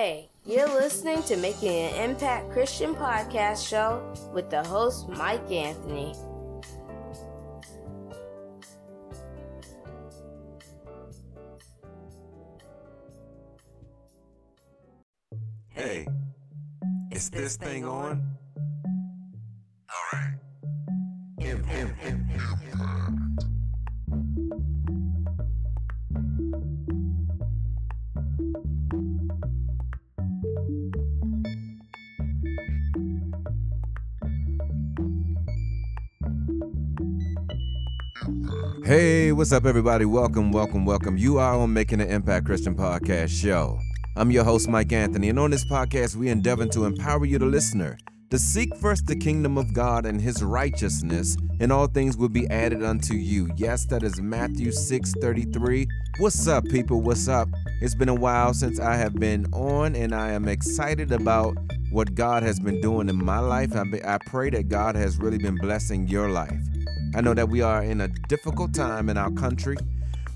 Hey, you're listening to Making an Impact Christian Podcast Show with the host, Mike Anthony. Hey, is this thing on? All right. Hey, what's up, everybody? Welcome, welcome, welcome. You are on Making an Impact Christian Podcast Show. I'm your host, Mike Anthony, and on this podcast, we endeavor to empower you, the listener, to seek first the kingdom of God and his righteousness, and all things will be added unto you. Yes, that is Matthew 6 33. What's up, people? What's up? It's been a while since I have been on, and I am excited about what God has been doing in my life. I, be- I pray that God has really been blessing your life. I know that we are in a difficult time in our country,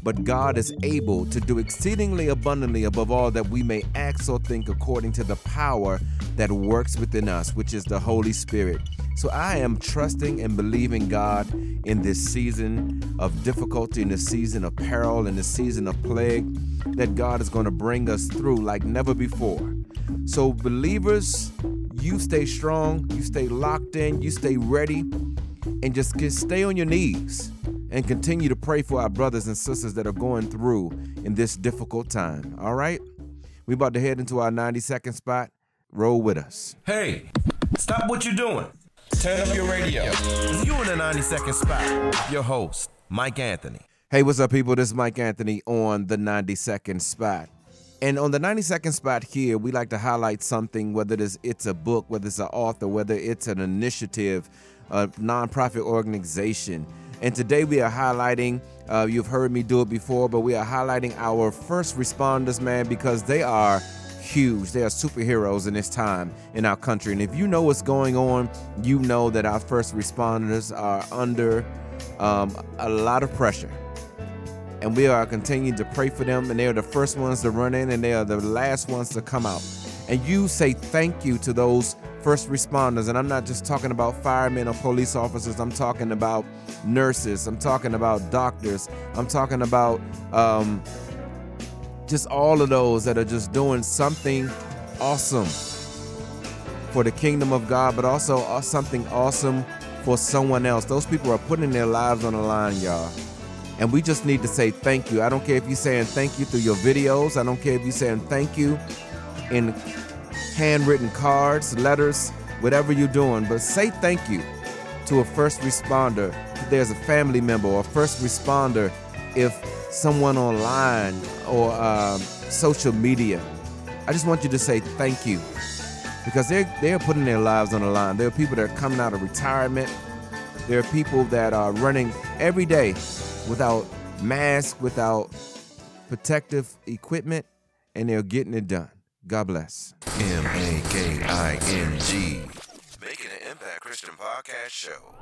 but God is able to do exceedingly abundantly above all that we may ask or think according to the power that works within us, which is the Holy Spirit. So I am trusting and believing God in this season of difficulty, in this season of peril, in this season of plague, that God is going to bring us through like never before. So, believers, you stay strong, you stay locked in, you stay ready, and just, stay on your knees and continue to pray for our brothers and sisters that are going through in this difficult time. All right? We about to head into our 90 second spot. Roll with us. Hey, stop what you're doing. Turn up your radio. You in the 90 second spot. Your host, Mike Anthony. Hey, what's up, people? This is Mike Anthony on the 90 second spot. And on the 90 second spot here, we like to highlight something, whether it's, it's a book, whether it's an author, whether it's an initiative, a nonprofit organization. And today we are highlighting, uh, you've heard me do it before, but we are highlighting our first responders, man, because they are huge. They are superheroes in this time in our country. And if you know what's going on, you know that our first responders are under um, a lot of pressure and we are continuing to pray for them. And they are the first ones to run in, and they are the last ones to come out. And you say thank you to those first responders. And I'm not just talking about firemen or police officers, I'm talking about nurses, I'm talking about doctors, I'm talking about um, just all of those that are just doing something awesome for the kingdom of God, but also uh, something awesome for someone else. Those people are putting their lives on the line, y'all. And we just need to say thank you. I don't care if you're saying thank you through your videos. I don't care if you're saying thank you in handwritten cards, letters, whatever you're doing. But say thank you to a first responder. If there's a family member or a first responder, if someone online or um, social media. I just want you to say thank you because they're they're putting their lives on the line. There are people that are coming out of retirement. There are people that are running every day without mask, without protective equipment, and they're getting it done. God bless. M A K I N G. Making an Impact Christian Podcast Show.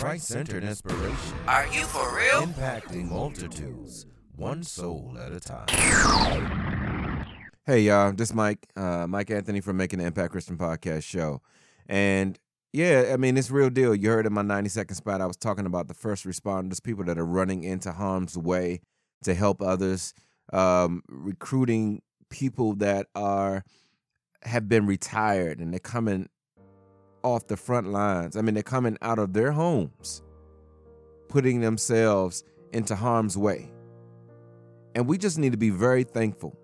Christ centered inspiration, Are you for real? impacting multitudes, one soul at a time. Hey, y'all, this is Mike, uh, Mike Anthony from Making an Impact Christian Podcast Show. And yeah, I mean, it's real deal. You heard in my 90 second spot, I was talking about the first responders, people that are running into harm's way to help others, um, recruiting people that are have been retired and they're coming off the front lines. I mean, they're coming out of their homes, putting themselves into harm's way. And we just need to be very thankful.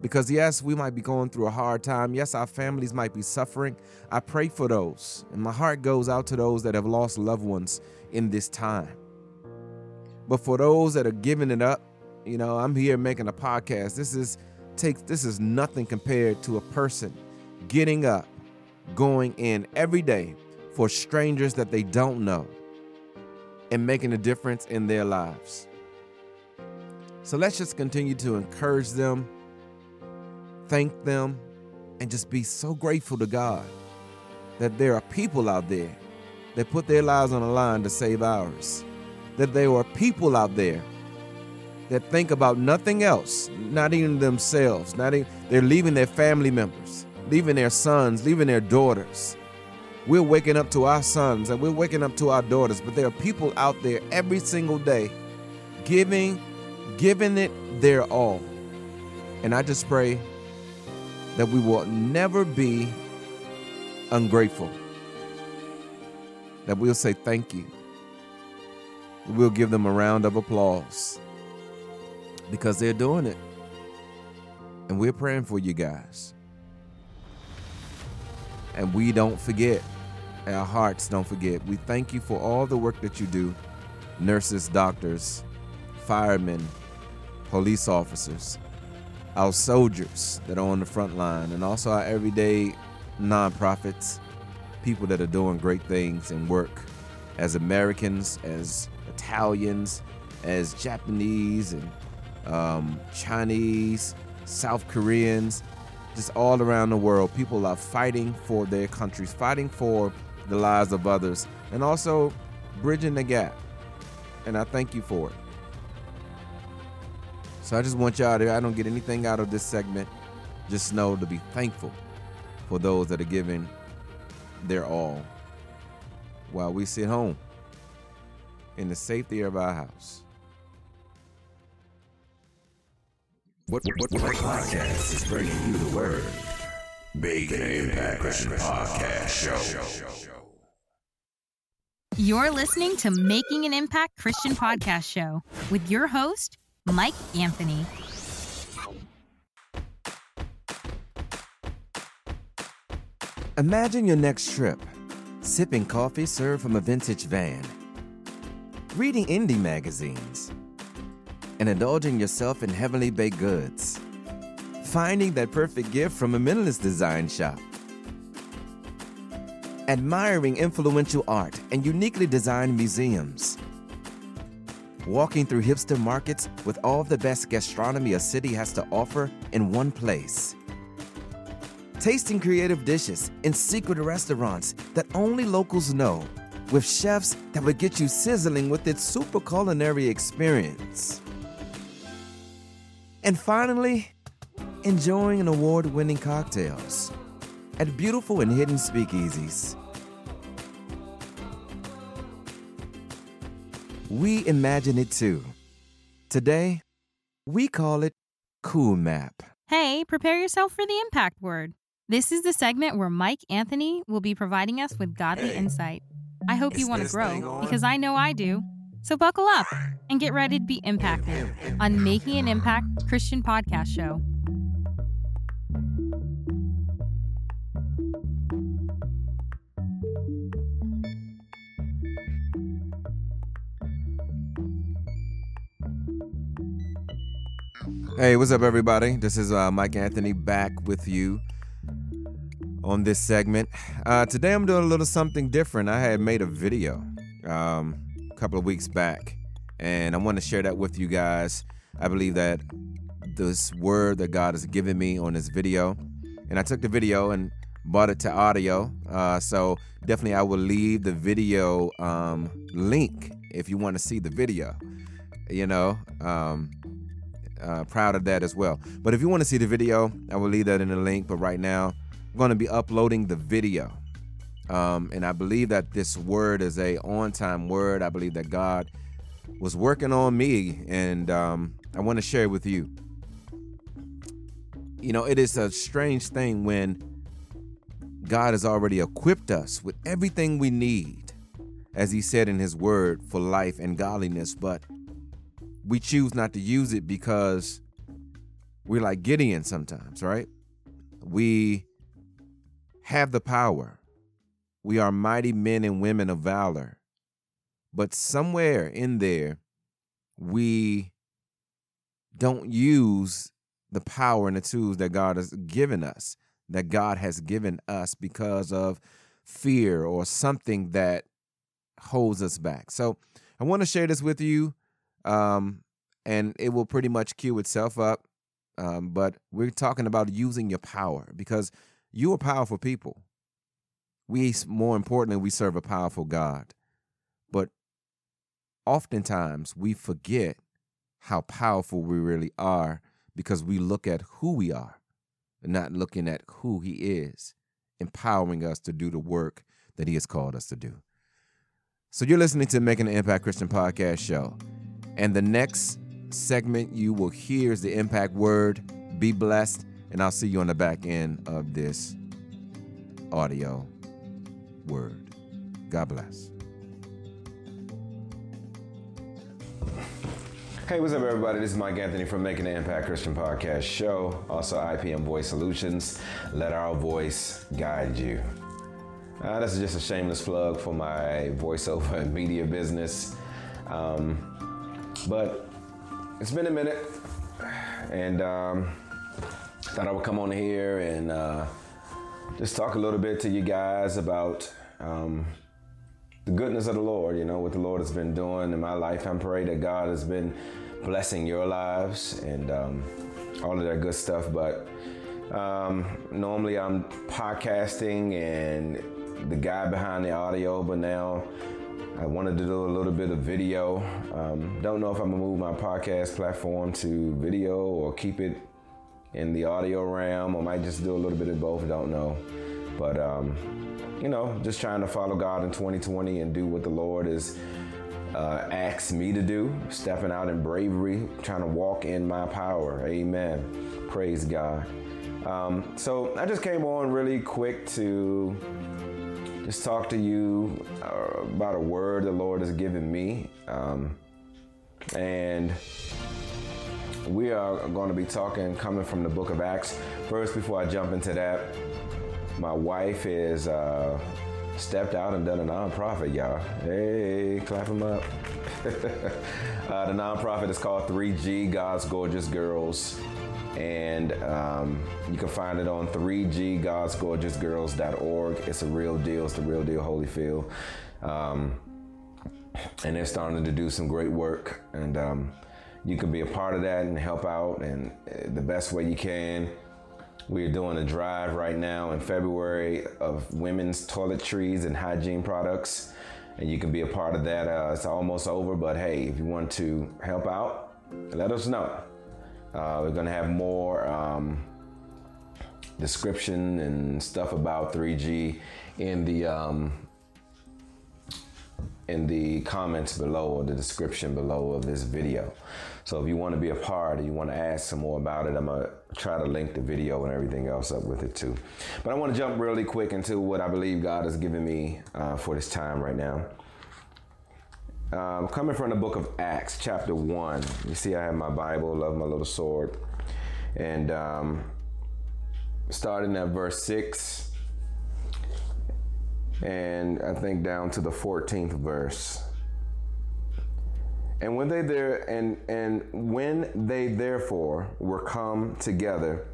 Because, yes, we might be going through a hard time. Yes, our families might be suffering. I pray for those. And my heart goes out to those that have lost loved ones in this time. But for those that are giving it up, you know, I'm here making a podcast. This is takes this is nothing compared to a person getting up, going in every day for strangers that they don't know and making a difference in their lives. So let's just continue to encourage them, thank them, and just be so grateful to God that there are people out there that put their lives on the line to save ours. That there are people out there that think about nothing else, not even themselves, not even, they're leaving their family members, leaving their sons, leaving their daughters. We're waking up to our sons and we're waking up to our daughters, but there are people out there every single day giving giving it their all. And I just pray that we will never be ungrateful. That we'll say thank you. We'll give them a round of applause because they're doing it. And we're praying for you guys. And we don't forget. Our hearts don't forget. We thank you for all the work that you do nurses, doctors, firemen, police officers, our soldiers that are on the front line, and also our everyday nonprofits, people that are doing great things and work as Americans, as Italians, as Japanese and um, Chinese, South Koreans, just all around the world. People are fighting for their countries, fighting for the lives of others, and also bridging the gap. And I thank you for it. So I just want y'all to, I don't get anything out of this segment. Just know to be thankful for those that are giving their all while we sit home in the safety of our house. What, what, what, what podcast is bringing you the word? Making Impact Christian Podcast Show. You're listening to Making an Impact Christian Podcast Show with your host, Mike Anthony. Imagine your next trip sipping coffee served from a vintage van, reading indie magazines, and indulging yourself in heavenly baked goods, finding that perfect gift from a minimalist design shop, admiring influential art and uniquely designed museums, walking through hipster markets with all the best gastronomy a city has to offer in one place. Tasting creative dishes in secret restaurants that only locals know, with chefs that would get you sizzling with its super culinary experience. And finally, enjoying an award winning cocktails at beautiful and hidden speakeasies. We imagine it too. Today, we call it Cool Map. Hey, prepare yourself for the impact word. This is the segment where Mike Anthony will be providing us with godly insight. I hope you want to grow because I know I do. So buckle up and get ready to be impacted on Making an Impact Christian Podcast Show. Hey, what's up, everybody? This is uh, Mike Anthony back with you on this segment. Uh, today, I'm doing a little something different. I had made a video um, couple of weeks back, and I want to share that with you guys. I believe that this word that God has given me on this video, and I took the video and brought it to audio. Uh, so definitely, I will leave the video um, link if you want to see the video. You know. Um, uh, proud of that as well. But if you want to see the video, I will leave that in the link. But right now, I'm going to be uploading the video. Um, and I believe that this word is a on-time word. I believe that God was working on me, and um, I want to share it with you. You know, it is a strange thing when God has already equipped us with everything we need, as He said in His Word, for life and godliness, but we choose not to use it because we're like Gideon sometimes, right? We have the power. We are mighty men and women of valor. But somewhere in there, we don't use the power and the tools that God has given us, that God has given us because of fear or something that holds us back. So I want to share this with you um, and it will pretty much cue itself up. Um, but we're talking about using your power because you are powerful people. We, more importantly, we serve a powerful God. But oftentimes we forget how powerful we really are because we look at who we are not looking at who He is, empowering us to do the work that He has called us to do. So you're listening to Making an Impact Christian Podcast Show. And the next segment you will hear is the impact word. Be blessed. And I'll see you on the back end of this audio word. God bless. Hey, what's up, everybody? This is Mike Anthony from Making an Impact Christian Podcast Show, also IPM Voice Solutions. Let our voice guide you. Uh, this is just a shameless plug for my voiceover and media business. Um, but it's been a minute, and um, thought I would come on here and uh, just talk a little bit to you guys about um, the goodness of the Lord, you know, what the Lord has been doing in my life. I pray that God has been blessing your lives and um, all of that good stuff. But um, normally I'm podcasting and the guy behind the audio, but now I wanted to do a little bit of video. Um, don't know if I'm gonna move my podcast platform to video or keep it in the audio realm, or might just do a little bit of both. Don't know, but um, you know, just trying to follow God in 2020 and do what the Lord is uh, asked me to do, stepping out in bravery, trying to walk in my power. Amen. Praise God. Um, so I just came on really quick to just talk to you uh, about a word the Lord has given me. Um, and we are going to be talking coming from the book of Acts. First, before I jump into that, my wife is uh, stepped out and done a nonprofit, y'all. Hey, clap them up. uh, the nonprofit is called 3G God's Gorgeous Girls. And um, you can find it on 3ggodsgorgeousgirls.org. It's a real deal. It's the real deal Holyfield. Um, and they're starting to do some great work. And um, you can be a part of that and help out and uh, the best way you can. We're doing a drive right now in February of women's toiletries and hygiene products. And you can be a part of that. Uh, it's almost over, but hey, if you want to help out, let us know. Uh, we're to have more um, description and stuff about 3G in the um, in the comments below or the description below of this video. So if you want to be a part or you want to ask some more about it, I'm going to try to link the video and everything else up with it too. But I want to jump really quick into what I believe God has given me uh, for this time right now. Um, coming from the book of Acts, chapter 1. You see, I have my Bible, love my little sword. And um, starting at verse 6 and I think down to the 14th verse. And when they there and and when they therefore were come together,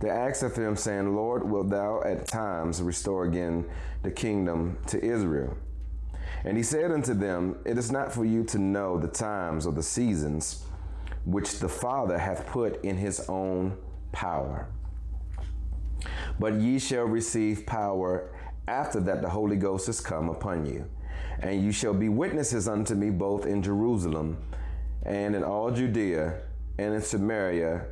they asked of him, saying, Lord, wilt thou at times restore again the kingdom to Israel? And he said unto them, It is not for you to know the times or the seasons which the Father hath put in his own power. But ye shall receive power after that the Holy Ghost is come upon you. And you shall be witnesses unto me both in Jerusalem and in all Judea and in Samaria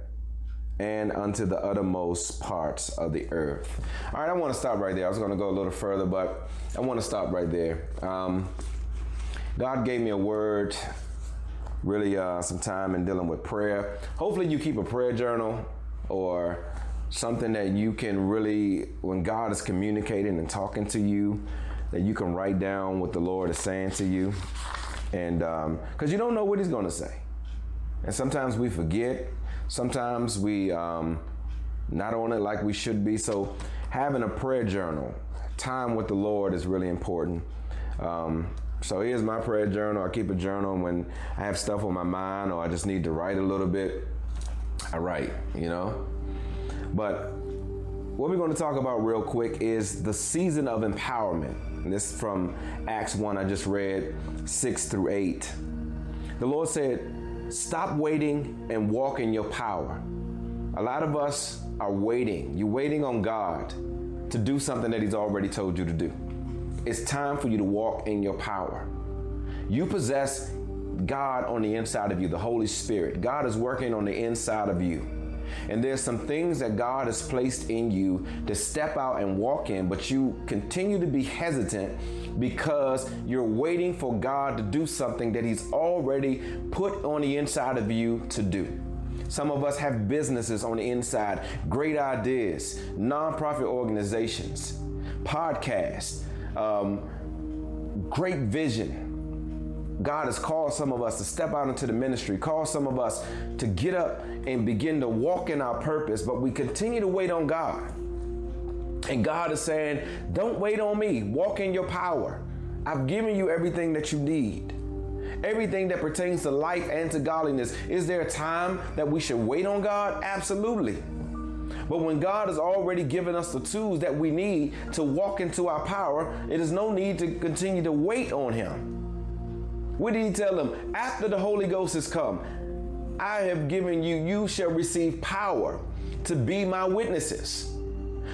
and unto the uttermost parts of the earth. All right, I want to stop right there. I was going to go a little further, but I want to stop right there. Um, God gave me a word, really uh, some time in dealing with prayer. Hopefully, you keep a prayer journal or something that you can really, when God is communicating and talking to you, that you can write down what the Lord is saying to you. And because um, you don't know what He's going to say. And sometimes we forget, sometimes we um, not on it like we should be. So having a prayer journal, time with the Lord is really important. Um, so here's my prayer journal. I keep a journal when I have stuff on my mind or I just need to write a little bit. I write, you know. But what we're going to talk about real quick is the season of empowerment. This is from Acts 1, I just read 6 through 8. The Lord said, Stop waiting and walk in your power. A lot of us are waiting. You're waiting on God to do something that He's already told you to do. It's time for you to walk in your power. You possess God on the inside of you, the Holy Spirit. God is working on the inside of you. And there's some things that God has placed in you to step out and walk in, but you continue to be hesitant because you're waiting for God to do something that He's already put on the inside of you to do. Some of us have businesses on the inside, great ideas, nonprofit organizations, podcasts, um, great vision. God has called some of us to step out into the ministry, called some of us to get up and begin to walk in our purpose, but we continue to wait on God. And God is saying, Don't wait on me, walk in your power. I've given you everything that you need. Everything that pertains to life and to godliness. Is there a time that we should wait on God? Absolutely. But when God has already given us the tools that we need to walk into our power, it is no need to continue to wait on Him. What did He tell them? After the Holy Ghost has come, I have given you, you shall receive power to be my witnesses.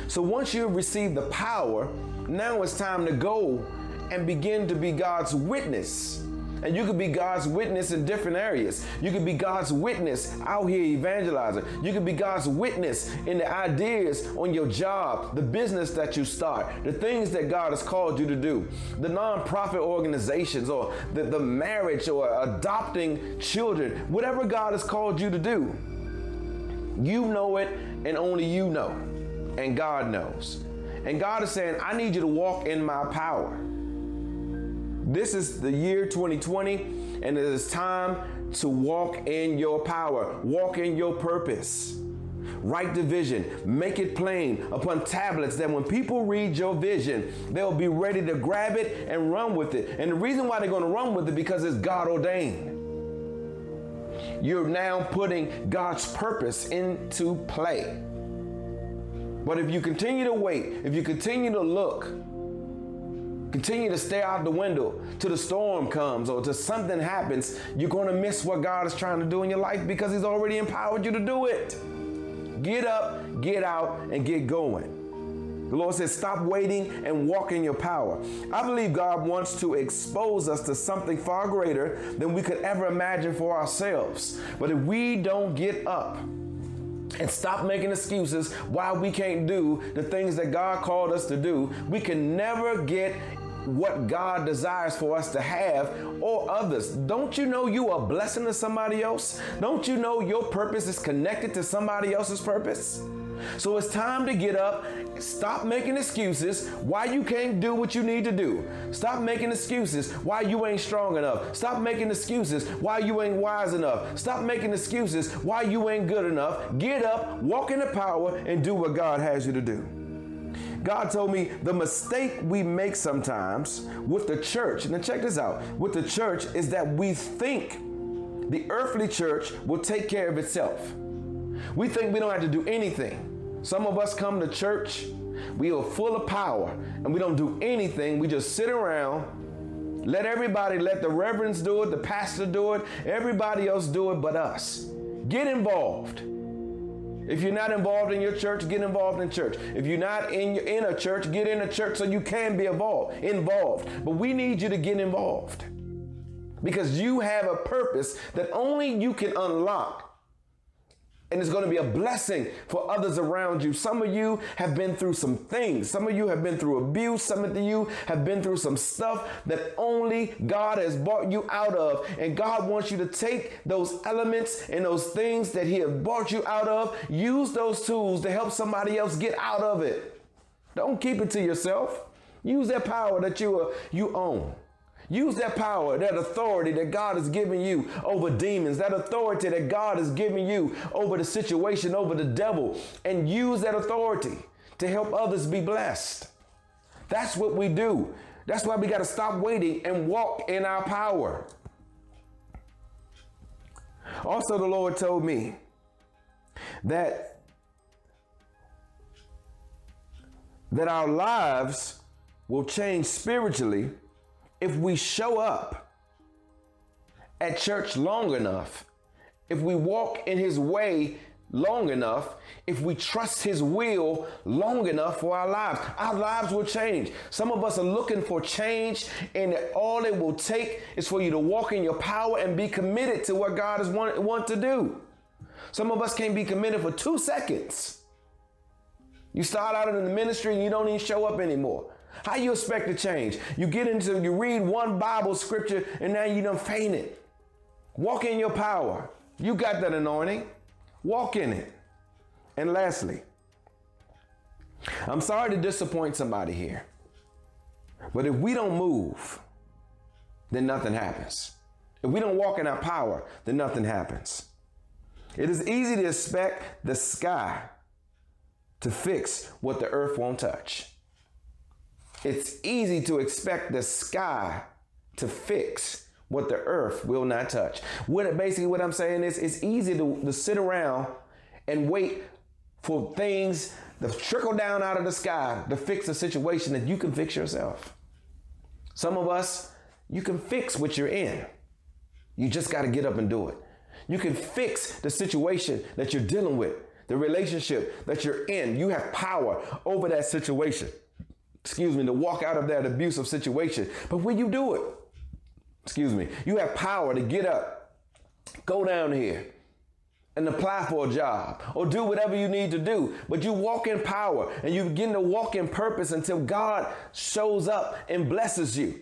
So once you have received the power, now it's time to go and begin to be God's witness. And you could be God's witness in different areas. You could be God's witness out here evangelizing. You could be God's witness in the ideas on your job, the business that you start, the things that God has called you to do, the nonprofit organizations or the, the marriage or adopting children, whatever God has called you to do. You know it and only you know. And God knows. And God is saying, I need you to walk in my power. This is the year 2020, and it is time to walk in your power, walk in your purpose. Write the vision, make it plain upon tablets that when people read your vision, they'll be ready to grab it and run with it. And the reason why they're going to run with it because it's God ordained. You're now putting God's purpose into play. But if you continue to wait, if you continue to look, Continue to stare out the window till the storm comes or till something happens. You're going to miss what God is trying to do in your life because He's already empowered you to do it. Get up, get out, and get going. The Lord says, stop waiting and walk in your power. I believe God wants to expose us to something far greater than we could ever imagine for ourselves. But if we don't get up, and stop making excuses why we can't do the things that God called us to do, we can never get what God desires for us to have or others. Don't you know you are a blessing to somebody else? Don't you know your purpose is connected to somebody else's purpose? So it's time to get up, stop making excuses why you can't do what you need to do. Stop making excuses why you ain't strong enough. Stop making excuses why you ain't wise enough. Stop making excuses why you ain't good enough. Get up, walk in the power, and do what God has you to do. God told me the mistake we make sometimes with the church, and then check this out with the church is that we think the earthly church will take care of itself. We think we don't have to do anything. Some of us come to church, we are full of power, and we don't do anything. We just sit around, let everybody, let the reverends do it, the pastor do it, everybody else do it but us. Get involved. If you're not involved in your church, get involved in church. If you're not in, in a church, get in a church so you can be involved. Involved. But we need you to get involved because you have a purpose that only you can unlock and it's going to be a blessing for others around you. Some of you have been through some things. Some of you have been through abuse. Some of you have been through some stuff that only God has brought you out of. And God wants you to take those elements and those things that He has brought you out of, use those tools to help somebody else get out of it. Don't keep it to yourself. Use that power that you, uh, you own. Use that power, that authority that God has given you over demons, that authority that God has given you over the situation, over the devil, and use that authority to help others be blessed. That's what we do. That's why we got to stop waiting and walk in our power. Also, the Lord told me that that our lives will change spiritually if we show up at church long enough, if we walk in his way long enough, if we trust His will long enough for our lives, our lives will change. Some of us are looking for change, and all it will take is for you to walk in your power and be committed to what God is want, want to do. Some of us can't be committed for two seconds. You start out in the ministry and you don't even show up anymore. How you expect to change? You get into, you read one Bible scripture and now you done fainted. Walk in your power. You got that anointing. Walk in it. And lastly, I'm sorry to disappoint somebody here, but if we don't move, then nothing happens. If we don't walk in our power, then nothing happens. It is easy to expect the sky to fix what the earth won't touch. It's easy to expect the sky to fix what the earth will not touch. What basically what I'm saying is it's easy to, to sit around and wait for things to trickle down out of the sky to fix a situation that you can fix yourself. Some of us, you can fix what you're in. You just got to get up and do it. You can fix the situation that you're dealing with, the relationship that you're in. You have power over that situation. Excuse me, to walk out of that abusive situation. But when you do it, excuse me, you have power to get up, go down here, and apply for a job or do whatever you need to do. But you walk in power and you begin to walk in purpose until God shows up and blesses you.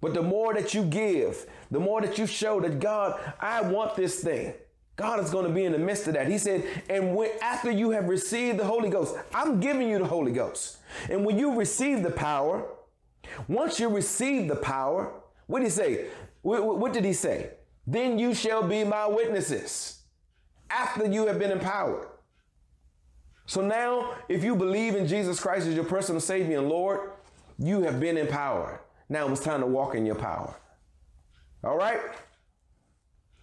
But the more that you give, the more that you show that God, I want this thing. God is going to be in the midst of that. He said, and when after you have received the Holy Ghost, I'm giving you the Holy Ghost. And when you receive the power, once you receive the power, what did he say? What, what did he say? Then you shall be my witnesses after you have been empowered. So now, if you believe in Jesus Christ as your personal Savior and Lord, you have been empowered. Now it's time to walk in your power. All right?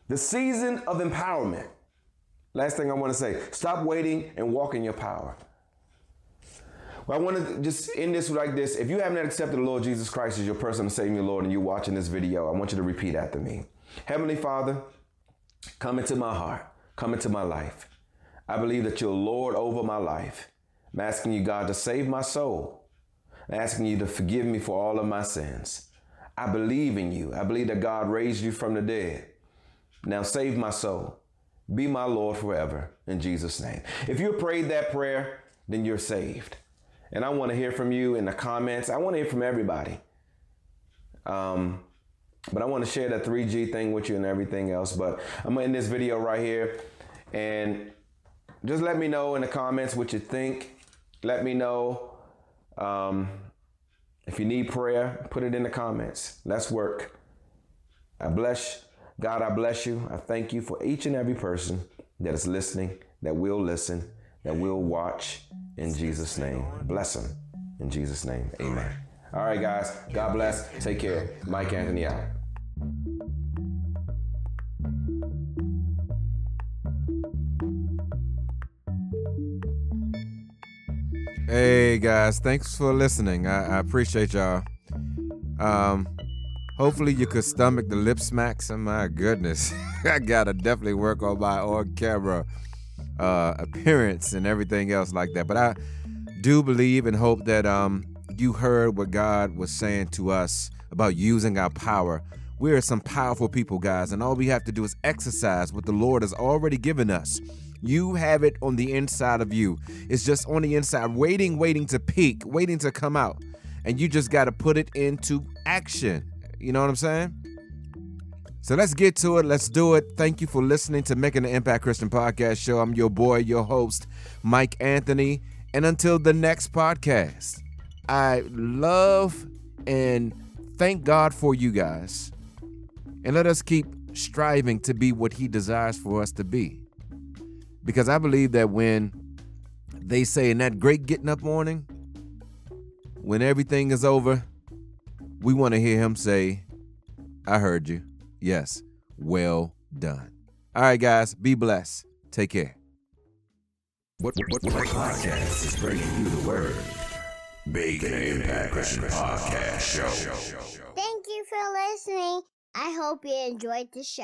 The season of empowerment. Last thing I want to say stop waiting and walk in your power. Well, I want to just end this like this. If you haven't accepted the Lord Jesus Christ as your personal Savior, Lord, and you're watching this video, I want you to repeat after me. Heavenly Father, come into my heart, come into my life. I believe that you're Lord over my life. I'm asking you, God, to save my soul. I'm asking you to forgive me for all of my sins. I believe in you. I believe that God raised you from the dead. Now save my soul. Be my Lord forever in Jesus' name. If you prayed that prayer, then you're saved. And I want to hear from you in the comments. I want to hear from everybody. Um, but I want to share that 3G thing with you and everything else. But I'm end this video right here. And just let me know in the comments what you think. Let me know um, if you need prayer, put it in the comments. Let's work. I bless God, I bless you. I thank you for each and every person that is listening, that will listen, that will watch in Jesus' name. Bless them in Jesus' name. Amen. All right, guys. God bless. Take care. Mike Anthony out. Hey guys, thanks for listening. I, I appreciate y'all. Um, hopefully you could stomach the lip smacks. And my goodness, I gotta definitely work on my on camera uh, appearance and everything else like that. But I do believe and hope that um you heard what God was saying to us about using our power. We are some powerful people, guys, and all we have to do is exercise what the Lord has already given us. You have it on the inside of you. It's just on the inside, waiting, waiting to peak, waiting to come out. And you just got to put it into action. You know what I'm saying? So let's get to it. Let's do it. Thank you for listening to Making the Impact Christian Podcast Show. I'm your boy, your host, Mike Anthony. And until the next podcast, I love and thank God for you guys. And let us keep striving to be what He desires for us to be. Because I believe that when they say in that great getting up morning, when everything is over, we want to hear him say, I heard you. Yes, well done. All right, guys, be blessed. Take care. What, what, what podcast is bringing you the word? Making Impact Christian Podcast Show. Thank you for listening. I hope you enjoyed the show.